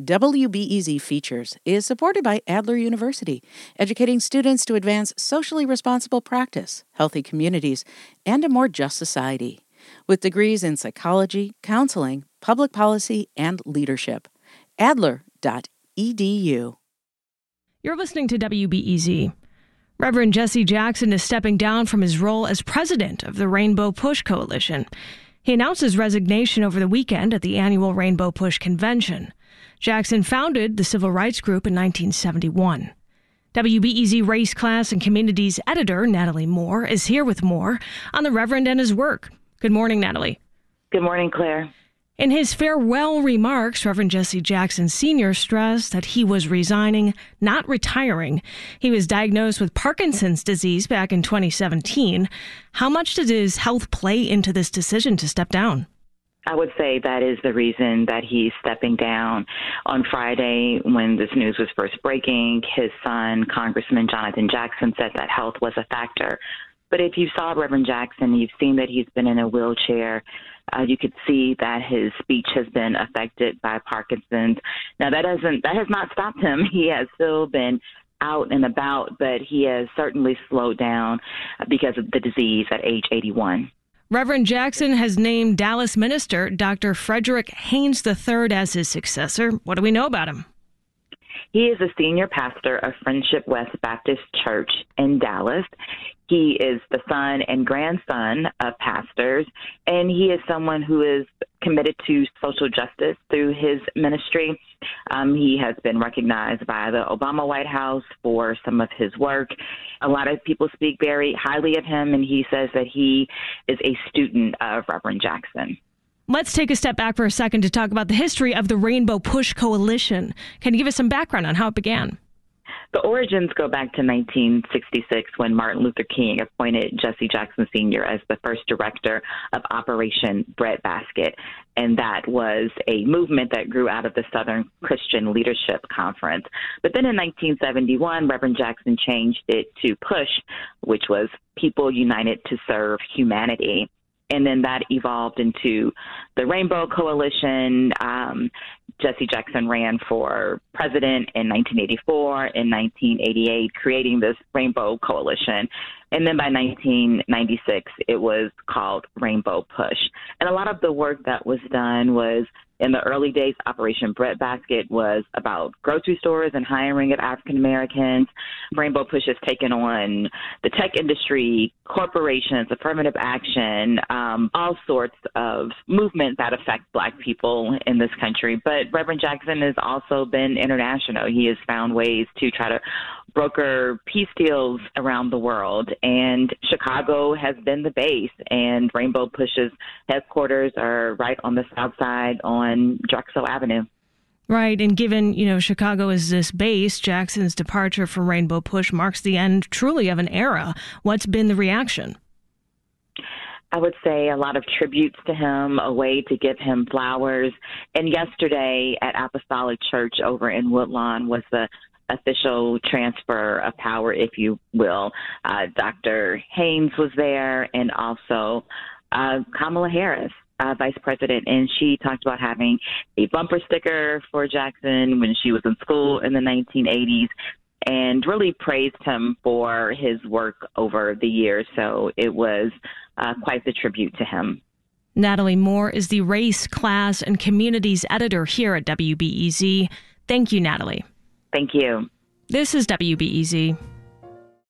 WBEZ Features is supported by Adler University, educating students to advance socially responsible practice, healthy communities, and a more just society. With degrees in psychology, counseling, public policy, and leadership. Adler.edu. You're listening to WBEZ. Reverend Jesse Jackson is stepping down from his role as president of the Rainbow Push Coalition. He announced his resignation over the weekend at the annual Rainbow Push convention. Jackson founded the civil rights group in 1971. WBEZ race, class, and communities editor Natalie Moore is here with more on the Reverend and his work. Good morning, Natalie. Good morning, Clare. In his farewell remarks, Reverend Jesse Jackson Sr. stressed that he was resigning, not retiring. He was diagnosed with Parkinson's disease back in 2017. How much did his health play into this decision to step down? I would say that is the reason that he's stepping down. On Friday, when this news was first breaking, his son, Congressman Jonathan Jackson, said that health was a factor. But if you saw Reverend Jackson, you've seen that he's been in a wheelchair. Uh, you could see that his speech has been affected by Parkinson's. Now that doesn't that has not stopped him. He has still been out and about, but he has certainly slowed down because of the disease at age 81. Reverend Jackson has named Dallas minister Dr. Frederick Haynes III as his successor. What do we know about him? He is a senior pastor of Friendship West Baptist Church in Dallas. He is the son and grandson of pastors, and he is someone who is committed to social justice through his ministry. Um, he has been recognized by the Obama White House for some of his work. A lot of people speak very highly of him, and he says that he is a student of Reverend Jackson. Let's take a step back for a second to talk about the history of the Rainbow Push Coalition. Can you give us some background on how it began? The origins go back to 1966 when Martin Luther King appointed Jesse Jackson Sr. as the first director of Operation Breadbasket. And that was a movement that grew out of the Southern Christian Leadership Conference. But then in 1971, Reverend Jackson changed it to PUSH, which was People United to Serve Humanity and then that evolved into the Rainbow Coalition. Um, Jesse Jackson ran for president in 1984 in 1988, creating this Rainbow Coalition. And then by 1996, it was called Rainbow Push. And a lot of the work that was done was in the early days, Operation Breadbasket was about grocery stores and hiring of African Americans. Rainbow Push has taken on the tech industry, corporations, affirmative action, um, all sorts of movements that affect Black people in this country. But Reverend Jackson has also been international. He has found ways to try to broker peace deals around the world. And Chicago has been the base, and Rainbow Push's headquarters are right on the south side on Drexel Avenue. Right, and given, you know, Chicago is this base, Jackson's departure from Rainbow Push marks the end truly of an era. What's been the reaction? I would say a lot of tributes to him, a way to give him flowers. And yesterday at Apostolic Church over in Woodlawn was the official transfer of power, if you will. Uh, Dr. Haynes was there, and also uh, Kamala Harris. Uh, vice president, and she talked about having a bumper sticker for Jackson when she was in school in the 1980s and really praised him for his work over the years. So it was uh, quite the tribute to him. Natalie Moore is the race, class, and communities editor here at WBEZ. Thank you, Natalie. Thank you. This is WBEZ.